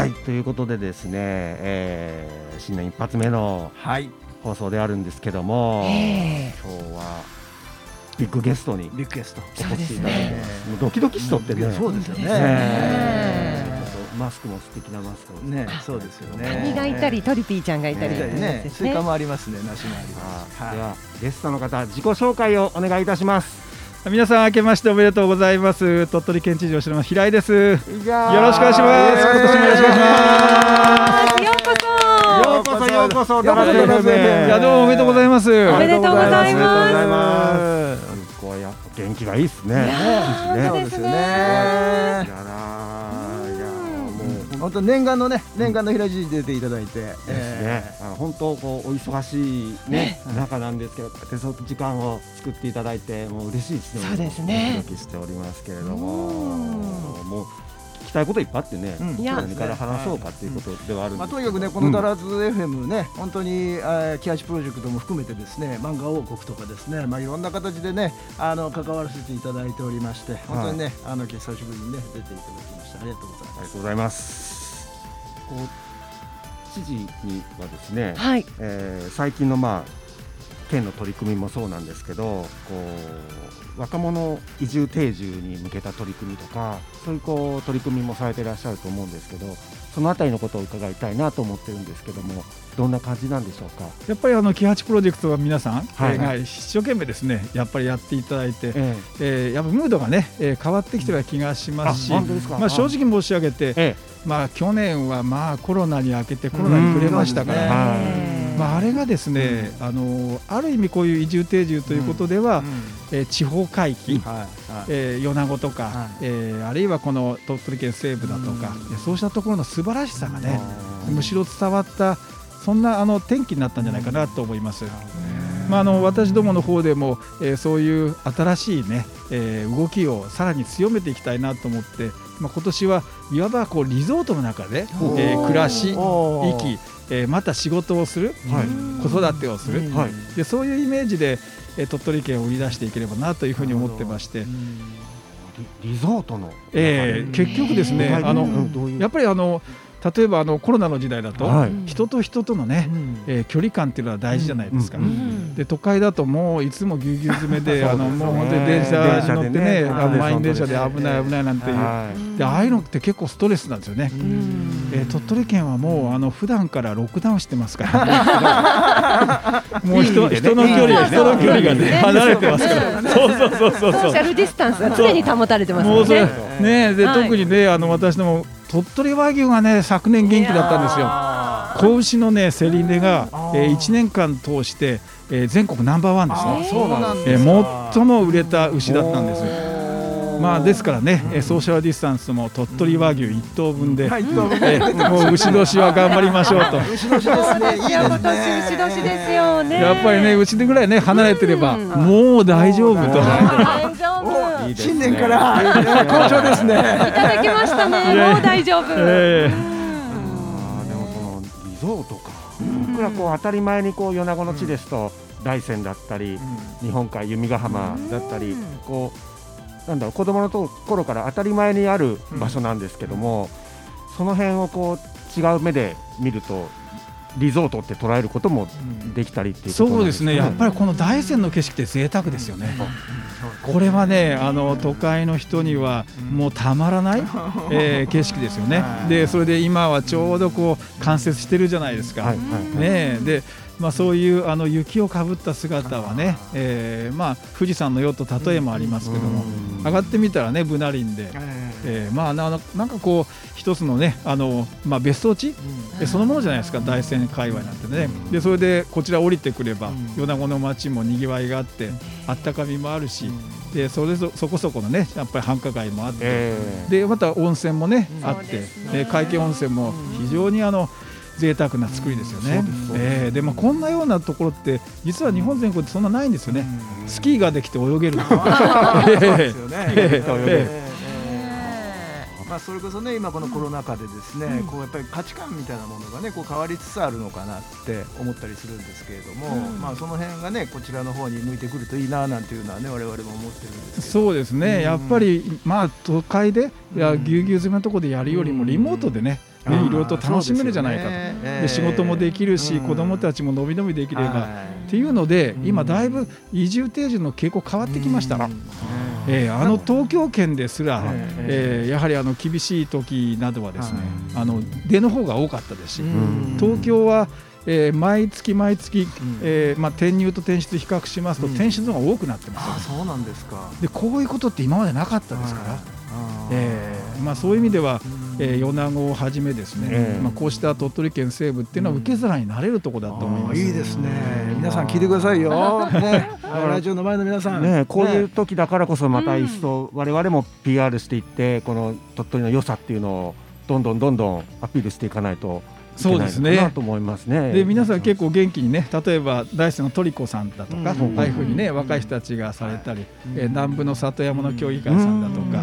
はいということでですね、えー、新年一発目の放送であるんですけども、はい、今日はビッグゲストにビッグゲストお越しいただいてます。ドキドキしとってね。そうですよね。マスクも素敵なマスクね、そうですよね。カニがいたり、トリピーちゃんがいたりね、スイカもありますね、梨もあります。ではゲストの方自己紹介をお願いいたします。皆さん明けましておめでとうございます。鳥取県知事をしてます平井です。よろしくお願いします。今年もよろしくお願いします。ようこそようこそようこそいやどうもおめでとうございますおめでとうございますこうや元気がいいですねねそうですね本当念願のね念願の平地に出ていただいて、ですね、あの本当こうお忙しいね中なんですけど、手そ時間を作っていただいてもう嬉しいですね。そうですね。ドキドキしておりますけれども、もう聞きたいこといっぱいあってね、何から話そうかっていうことではあるんですけど、まあ、とにかくねこのダラズ FM ね、本当に、えー、キハチプロジェクトも含めてですね漫画王国とかですねまあいろんな形でねあの関わらせていただいておりまして本当にね、あの久しぶりにね出ていただきましたありがとうございます。ありがとうございます。こう知事にはですね、はい、えー、最近のまあ県の取り組みもそうなんですけどこう若者移住定住に向けた取り組みとかそういうこう取り組みもされていらっしゃると思うんですけどそのあたりのことを伺いたいなと思ってるんですけどもどんな感じなんでしょうか？やっぱりあのキハチプロジェクトは皆さん、はいはい、一生懸命ですねやっぱりやっていただいて、ええ。えー、やっぱムードがね、えー、変わってきてる気がしますし、まあ、正直申し上げて、え、まあ、去年はまあコロナに明けてコロナに触れましたから。まあ、あれがですね、うん、あのある意味こういう移住定住ということでは、うんうん、えー、地方回帰、はいはい、えー、米子とか、はい、えー、あるいはこの鳥取県西部だとか、うん、そうしたところの素晴らしさがねむしろ伝わったそんなあの転機になったんじゃないかなと思います。まあ、あの私どもの方でも、えー、そういう新しいね、えー、動きをさらに強めていきたいなと思って、まあ、今年はいわばこうリゾートの中で、えー、暮らし生きえー、また仕事をする、はい、子育てをする、はい、でそういうイメージで、えー、鳥取県を売り出していければなというふうに思ってまして。リゾートの、えー、結局ですね、あのやっぱりあの例えばあのコロナの時代だと、はい、人と人とのね、うん、えー、距離感っていうのは大事じゃないですか、うんうん、で都会だともういつもぎゅうぎゅう詰めで あのもう本当に電車に乗ってねね。満員電車で危ない危ないなんていう、はい、でああいうのって結構ストレスなんですよね、えー、鳥取県はもうあの普段からロックダウンしてますから、もう人人の距離人の距離がね離れてますから。そうそうそうそうソーシャルディスタンスが常に保たれてますね。ね。で、特にねあの私ども鳥取和牛がね昨年元気だったんですよ。子牛のね競り値が、えー、1年間通して、えー、全国ナンバーワンですね。そうなんです、えー、最も売れた牛だったんです。まあですからね、うソーシャルディスタンスも鳥取和牛1頭分で、えもう牛年は頑張りましょうと。牛年ですね。いいです牛年ですよね。やっぱりね牛ぐらいね離れてれば、もう大丈夫と。大丈夫。新年から好調ですね。いただきましたね。もう大丈夫。でもそのリゾートか。僕らこう当たり前にこう米子の地ですと大山だったり、日本海弓ヶ浜だったり、こうなんだろう子供の頃から当たり前にある場所なんですけども、その辺をこう違う目で見るとリゾートって捉えることもできたりっていう、ね、そうですね。やっぱりこの大山の景色って贅沢ですよね、これはねあの都会の人にはもうたまらない、えー、景色ですよね。でそれで今はちょうどこう冠雪してるじゃないですか、はい。ねでまあ、そういうあの雪をかぶった姿はね、えーまあ、富士山のようと例えもありますけども上がってみたらねブナ林で、えー、まあななんかこう一つのねあの、まあ、別荘地、うん、そのものじゃないですか大山界隈なんてね、でそれでこちら降りてくれば、米子の町もにぎわいがあってあったかみもあるし、でそれそそこそこのねやっぱり繁華街もあって、えー、でまた温泉もね、あって、ね、会計温泉も非常にあの、贅沢な作りですよね。えー、でもこんなようなところって実は日本全国ってそんなないんですよね。スキーができて泳げる。まあ、それこそね今このコロナ禍でですね、うん、こうやっぱり価値観みたいなものがねこう変わりつつあるのかなって思ったりするんですけれども、うん、まあその辺がねこちらの方に向いてくるといいななんていうのはね我々も思ってるんですそうですね、うん、やっぱりまあ都会でいやぎゅうぎゅう詰めのところでやるよりもリモートでね、ね、いろいろと楽しめるじゃないかと、で仕事もできるし、子どもたちも伸び伸びできれば、っていうので今だいぶ移住定住の傾向変わってきました。えー、あの東京圏ですら、えー、やはりあの厳しい時などはですね、あの出の方が多かったですし、東京はえー、毎月毎月、えーまあ、転入と転出比較しますと、転出の方が多くなってます、ね、そうなんですか。でこういうことって今までなかったですから、えーまあ、そういう意味では、えー、米子をはじめですね、えー、まあ、こうした鳥取県西部っていうのは受け皿になれるところだと思います、いいですね。皆さん聞いてくださいよ、ね、ラジオの前の皆さん、ね、こういう時だからこそまた一層我々も PR していってこの鳥取の良さっていうのをどんどんどんどんアピールしていかないとそうですね。と思いますね。で皆さん結構元気にね例えば大生のトリコさんだとか、ああいうふうにね若い人たちがされたり、え南部の里山の協議会さんだとか、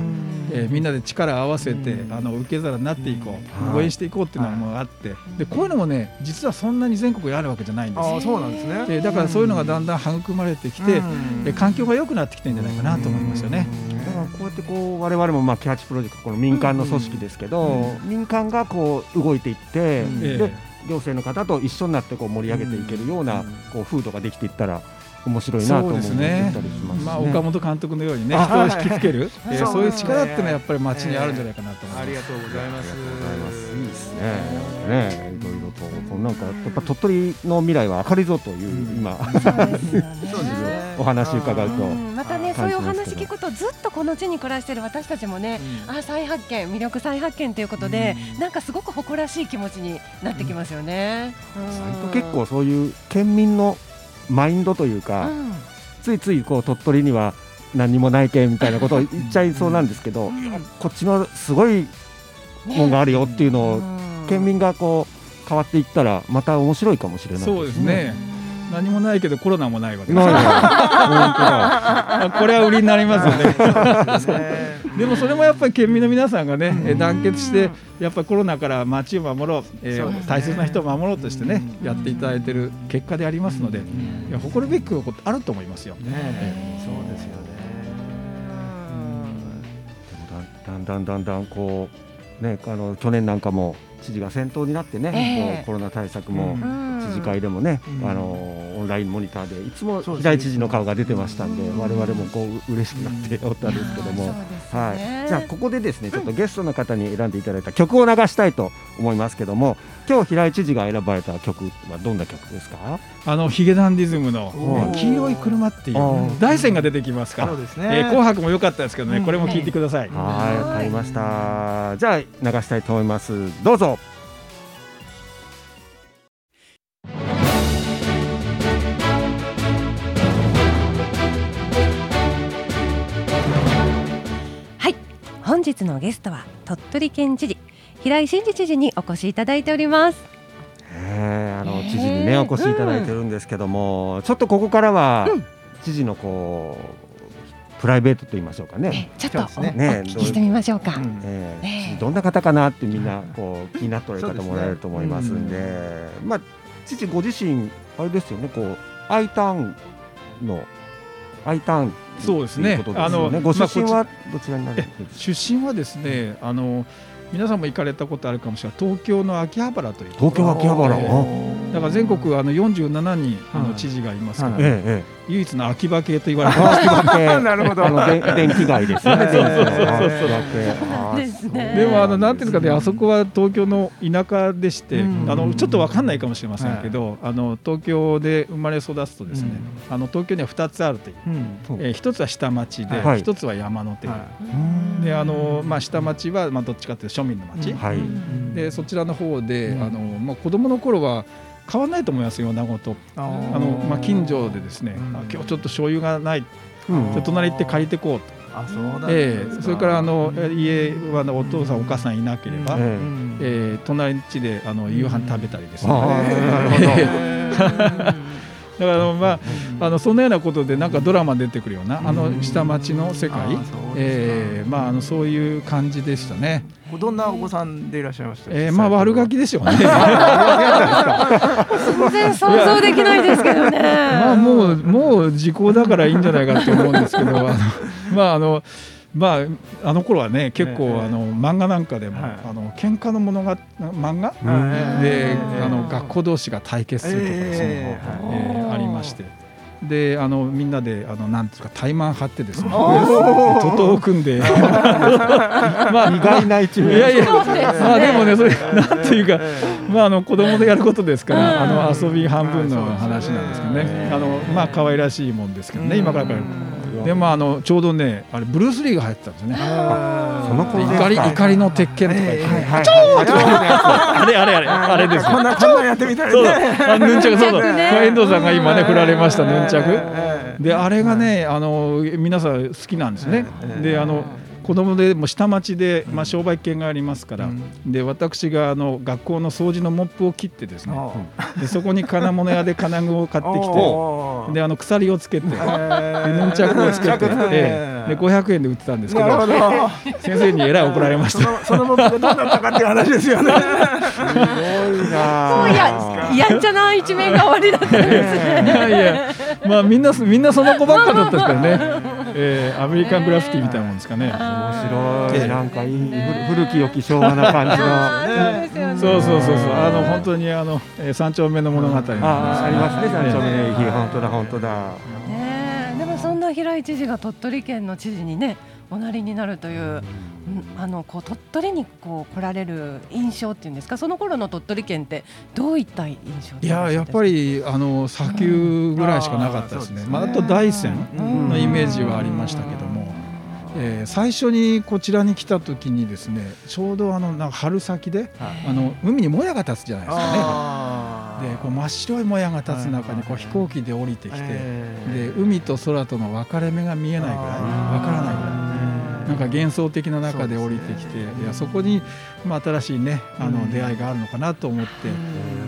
えみんなで力を合わせてあの受け皿になっていこう、応援していこうっていうのもあってでこういうのもね実はそんなに全国にあるわけじゃないんです。あそうなんですね、えだからそういうのがだんだん育まれてきて、え環境が良くなってきてるんじゃないかなと思いますよね。だからこうやってこう我々もまあキャッチプロジェクトこの民間の組織ですけど、民間がこう動いていって、で行政の方と一緒になってこう盛り上げていけるようなこう風土ができていったら面白いなと思ったりします、ね、まあ、岡本監督のようにね人を引きつける、えー、そういう力っていうのはやっぱり街にあるんじゃないかなと思います、ありがとうございます。いいですね。ねいろいろとなんかやっぱ鳥取の未来は明るいぞという今、お話伺うと、またねそういうお話聞くとずっとこの地に暮らしている私たちもね、あ再発見魅力再発見ということで、なんかすごく誇らしい気持ちになってきますよね、結構そういう県民のマインドというか、うん、ついついこう鳥取には何もないけみたいなことを言っちゃいそうなんですけど、うん、こっちのすごいもんがあるよっていうのを、県民がこう変わっていったらまた面白いかもしれない、ね、そうですね何もないけどコロナもないわけです これは売りになりますよね。でもそれもやっぱり県民の皆さんがね団結してやっぱりコロナから街を守ろう、えー、大切な人を守ろうとしてねやっていただいている結果でありますのでいや誇るべきことあると思いますよ。ね、そうですよね。だんだんだんだんこうねあの去年なんかも知事が先頭になってね、えー、コロナ対策も、知事会でもね、あのラインモニターでいつも平井知事の顔が出てましたんで、われわれもこう嬉しくなっておったんですけども、はい、じゃあここでですねちょっとゲストの方に選んでいただいた曲を流したいと思いますけども今日平井知事が選ばれた曲はどんな曲ですか？あのヒゲダンディズムの「黄色い車」っていう大山が出てきますから、ね。えー、紅白も良かったですけどね、これも聞いてください。はいわかりました。じゃあ流したいと思います。どうぞ日のゲストは鳥取県知事平井真二知事にお越しいただいております。えあの知事にねお越しいただいてるんですけども、うん、ちょっとここからは、うん、知事のこうプライベートと言いましょうかね。ちょっとね、ね、お聞きしてみましょうか。えー、えー、どんな方かなってみんなこう気になっておられる方もらえると思いますんで、でまあ知事ご自身あれですよね、こう I ターンの I ターンそうですね。あのご出身はどちらになる出身はですね、あの皆さんも行かれたことあるかもしれない。東京の秋葉原という東京秋葉原、だから全国あの47人あの知事がいますけど、ええ唯一の秋葉系と言われてます。なるほど。あの電気街ですよね。そうそうそうそう。でもあのなんていうかねあそこは東京の田舎でして、あのちょっとわかんないかもしれませんけど、あの東京で生まれ育つとですね、あの東京には2つあるという。え一つは下町で、一つは山の手。であのまあ下町はまあどっちかというと庶民の町。でそちらの方であのまあ子供の頃は変わらないと思いますよ、名護と。あのまあ、近所でですね、うん、今日ちょっと醤油がない、うん、じゃ隣行って借りてこうと。あそうなんえー、それからあの家はお父さんお母さんいなければ、うん、えー、隣の地であの夕飯食べたりですね。だからまああのそんなようなことでなんかドラマ出てくるようなあの下町の世界、えー、まああのそういう感じでしたね。どんなお子さんでいらっしゃいました？えー、まあ悪ガキでしょうね。全然想像できないですけどね。まあもうもう時効だからいいんじゃないかと思うんですけど、あのまああの。まああの頃はね結構、あの漫画なんかでも、はい、あの喧嘩の物が漫画、で、あの学校同士が対決するとかですね、ええ。ありまして。であのみんなであのなんですか怠慢張ってですね 徒党を組んで。まあ意外な一面。いやいやまあでもねそれなんていうかまああの子供でやることですからあの遊び半分の話なんですけどね。あのまあ可愛らしいもんですけどね今からでもあのちょうどねあれブルース・リーが入ってたんですよね。その怒り怒りの鉄拳とか言って、あれあれあれあれです。こんなこんなやってみたいね。あヌンチャクそうそう。遠藤さんが今ね振られましたヌンチャク。であれがねあの皆さん好きなんですね。であの。子供でも下町で、まあ、商売犬がありますから、うん、で私があの学校の掃除のモップを切ってですねでそこに金物屋で金具を買ってきて であの鎖をつけて、えー、ヌンチャクをつけて、えー、で500円で売ってたんですけど先生にえらい怒られました。その モップがどうだったかっていう話ですよね。すごいなややんちゃな一面が終わりだったんですね。いやいやまあみんなみんなその子ばっかだったですからねえー、アメリカングラフィティみたいなもんですかね。面白い、なんかいい古き良き昭和な感じの。そうそうそうそう、あの本当にあの、えー、三丁目の物語、あありますね、三丁目の駅、本当だ本当だ。ねでもそんな平井知事が鳥取県の知事にね、おなりになるという。あのこう鳥取にこう来られる印象っていうんですか？その頃の鳥取県ってどういった印象いややっぱりあの砂丘ぐらいしかなかったですね、うん、まあ、あと大山のイメージはありましたけども、えー、最初にこちらに来た時にですねちょうどあのなんか春先で、あの海にもやが立つじゃないですかね。でこう真っ白いもやが立つ中にこう飛行機で降りてきて、で海と空との分かれ目が見えないぐらい分からないぐらい。なんか幻想的な中で降りてきて、ね、いやそこに、まあ、新しいねあの出会いがあるのかなと思って、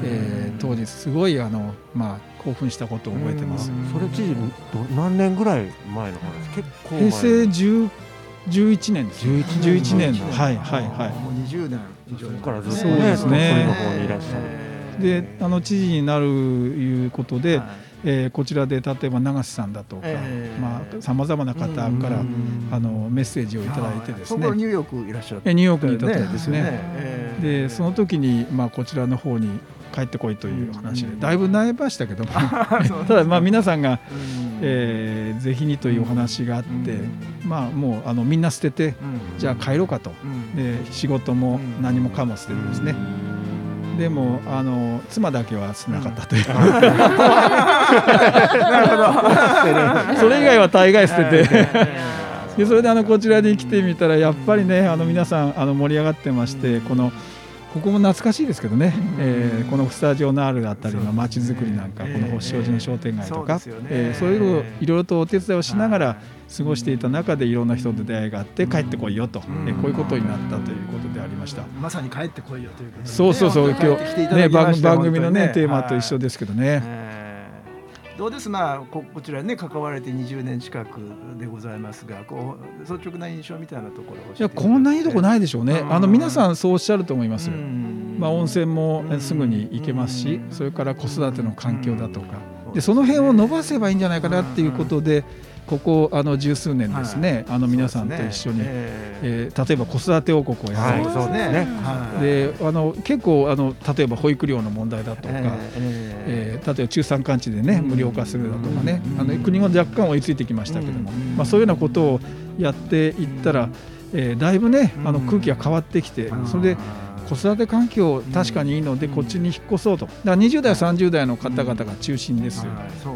えー、当時すごいあの、まあ、興奮したことを覚えてます。それ知事何年ぐらい前の話？結構平成10 11年です。11, 年。はいはいはい。もう20年以上。からずっとね、そね。の方にいらっしゃる。で、あの知事になるいうことで、はいえー、こちらで例えば永瀬さんだとかさまざ、まな方からあのメッセージをいただいてですね、ニューヨークいらっしゃる、ニューヨークにいた時ですね、でその時に、まあ、こちらの方に帰ってこいという話で、だいぶ悩みましたけども。ただまあ皆さんが、えー、ぜひにというお話があって、まあもうあのみんな捨てて、じゃあ帰ろうかと、で仕事も何もかも捨ててですね、でもあの妻だけはしなかったという、なるほど。それ以外は大概捨てて。でそれであのこちらに来てみたらやっぱりねあの皆さんあの盛り上がってましてこのここも懐かしいですけどね、えー、このスタジオのあるあたりの街づくりなんか、この星王子の商店街とか、そうえそういうのいろいろとお手伝いをしながら過ごしていた中でいろんな人と出会いがあって帰ってこいよと、えこういうことになったということでありました。まさに帰ってこいよということで、そうそうそう。今日ね番組のねテーマと一緒ですけどね。どうです？まあここちらね関われて20年近くでございますがこう率直な印象みたいなところいやこんないいとこないでしょうね、あの皆さんそうおっしゃると思いますまあ、温泉もすぐに行けますしそれから子育ての環境だとか。でその辺を伸ばせばいいんじゃないかなっていうことで。ここあの十数年ですね、あの皆さんと一緒に、ええ例えば子育て王国をやろうとか、ね。であの結構あの例えば保育料の問題だとか、ええ例えば中山間地でね無料化するだとかね、あの国も若干追いついてきましたけども、まあ、そういうようなことをやっていったら、えー、だいぶねあの空気が変わってきて、それで子育て環境確かにいいのでこっちに引っ越そうと。だから20代30代の方々が中心です、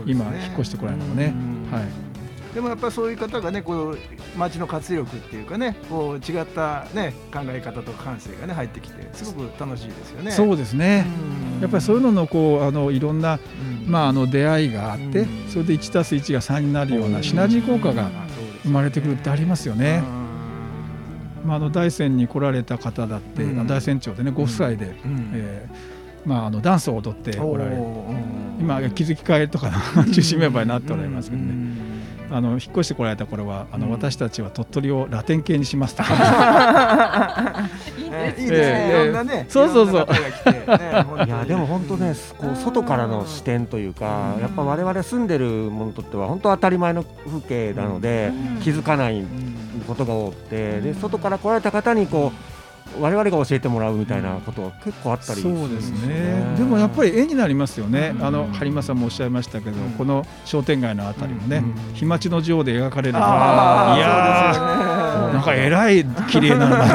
今引っ越してこられるのもね。はいでもやっぱりそういう方がねこう街の活力っていうかねこう違ったね考え方と感性がね入ってきてすごく楽しいですよね。そうですね。やっぱりそういうののこうあのいろんな、まああの出会いがあって、それで1たす1が3になるようなシナジー効果が生まれてくるってありますよね。まああの大山に来られた方だって、大山町でねご夫妻で、えー、まああのダンスを踊っておられる。今気づき会とかの 中心メンバーになっておられますけどね。あの引っ越してこられた頃はあの、私たちは鳥取をラテン系にしますとか。いいですね、いろんなねそうそうそう。いやでも本当ねこう外からの視点というかやっぱ我々住んでるものにとっては本当当たり前の風景なので気づかないことが多くてで外から来られた方にこう我々が教えてもらうみたいなことは結構あったりそうですね。でもやっぱり絵になりますよね、あの播磨さんもおっしゃいましたけど、この商店街のあたりもね、日待ちの女王で描かれるのがいやなんかえらい綺麗な街。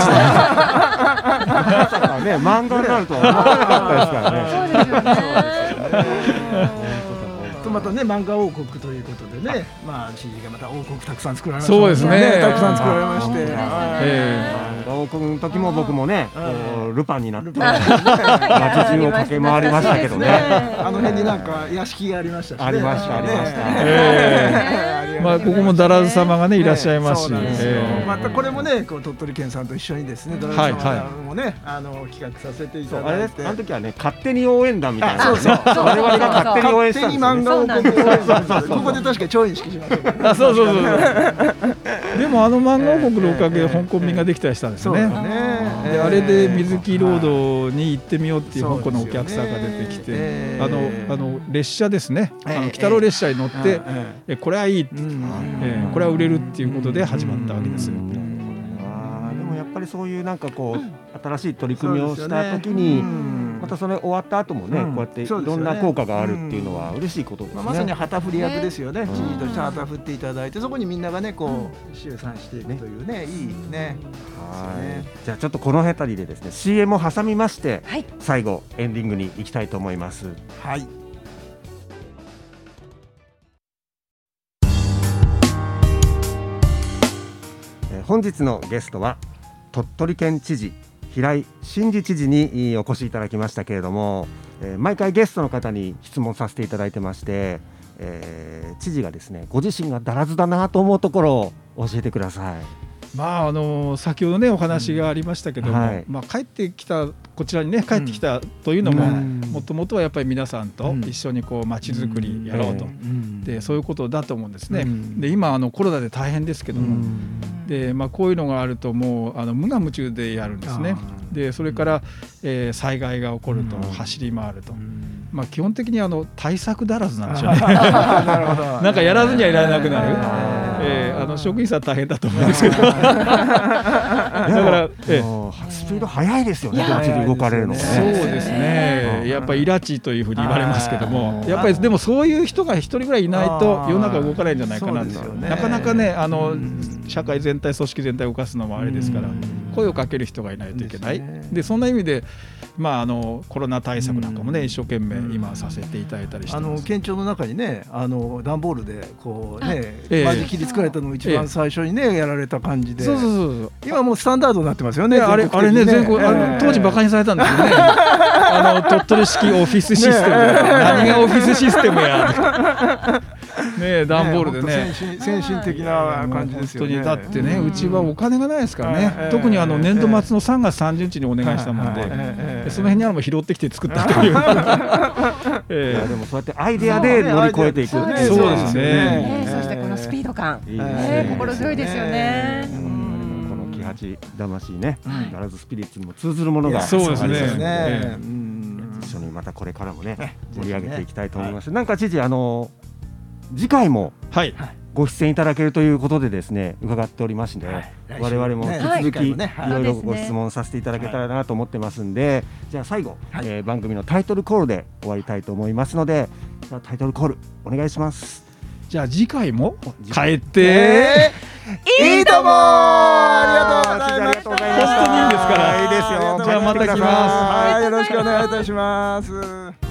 だね漫画になるとは思わなかったですからね。そうですよね。とまたね漫画王国ということでね、まあ知事がまた王国たくさん作られましたそうですね。たくさん作られまして、ええ、王国の時も僕もね、ルパンになって街中を駆け回りましたけどね。あの辺になんか屋敷がありましたしありましたありました。ええ、まあここもダラズ様がねいらっしゃいますし、またこれもねこう鳥取県さんと一緒にですねダラズ様もねあの企画させていただいて、あの時はね勝手に応援団みたいな、そうそう。我々が勝手に応援したんです漫画王国ここで確かに超意識しましたあそうそうそう でもあの漫画王国のおかげで香港便ができたりしたんですね。であれで水木ロードに行ってみようっていう香港のお客さんが出てきて、あのあの列車ですね、あの北郎列車に乗って、えこれはいい、えこれは売れるっていうことで始まったわけです。やっぱりそういうなんかこう新しい取り組みをした時に、またそれ終わった後もね、こうやっていろんな効果があるっていうのは嬉しいことですね。まさに旗振り役ですよね。知事として旗振っていただいて、そこにみんながねこう集散していくというね、いいね。はい。じゃあちょっとこの辺りでですね、CM を挟みまして、最後エンディングに行きたいと思います。はい。本日のゲストは鳥取県知事平井真二知事にお越しいただきましたけれども、えー、毎回ゲストの方に質問させていただいてまして、えー、知事がですねご自身がだらずだなと思うところを教えてください。まああの先ほどねお話がありましたけども、うんはい、まあ帰ってきたこちらにね帰ってきたというのももともとはやっぱり皆さんと一緒にこう街づくりやろうと、でそういうことだと思うんですね。で今あのコロナで大変ですけども、でまあこういうのがあるともうあの無我夢中でやるんですね。でそれから、えー、災害が起こると走り回ると。まあ、基本的にあの対策だらずなんでしょうね。なんかやらずにはいられなくなる。えー、あの職員さん大変だと思うんですけど。だから、えー、スピード速いですよね。こっちで動かれるの、ね、そうですね。やっぱりイラチというふうに言われますけども、やっぱりでもそういう人が一人ぐらいいないと世の中動かないんじゃないかなと。なかなかね、あの社会全体組織全体を動かすのもあれですから、声をかける人がいないといけない。でそんな意味で。まあ、あのコロナ対策なんかもね、一生懸命今させていただいたりしてあの県庁の中にねあの段ボールでこうね、え切り作られたのを一番最初にね、やられた感じで。そうそうそう今もうスタンダードになってますよねあれあれね全国、あの当時バカにされたんですよね。あの鳥取式オフィスシステム、何がオフィスシステムや。ね段ボールでね。先進的な感じですよね。だってねうちはお金がないですからね。特にあの年度末の3月30日にお願いしたもんで、その辺にあるのも拾ってきて作ったという。えでもそうやってアイデアで乗り越えていく。そうですね。スピード感、心強いですよね。この木八魂ね、ガラズスピリッツにも通ずるものがそうですね。一緒にまたこれからもね盛り上げていきたいと思います。なんか知事あの次回もご出演いただけるということでですね伺っておりますので、はい、我々も引き続きい。ろいろご質問させていただけたらなと思ってますんで、じゃあ最後、はい、えー、番組のタイトルコールで終わりたいと思いますのでタイトルコールお願いしますじゃあ次回も帰って、いいともありがとうございます。本当にいいですから。いいですよ。じゃあまた来ます。はいよろしくお願いいたします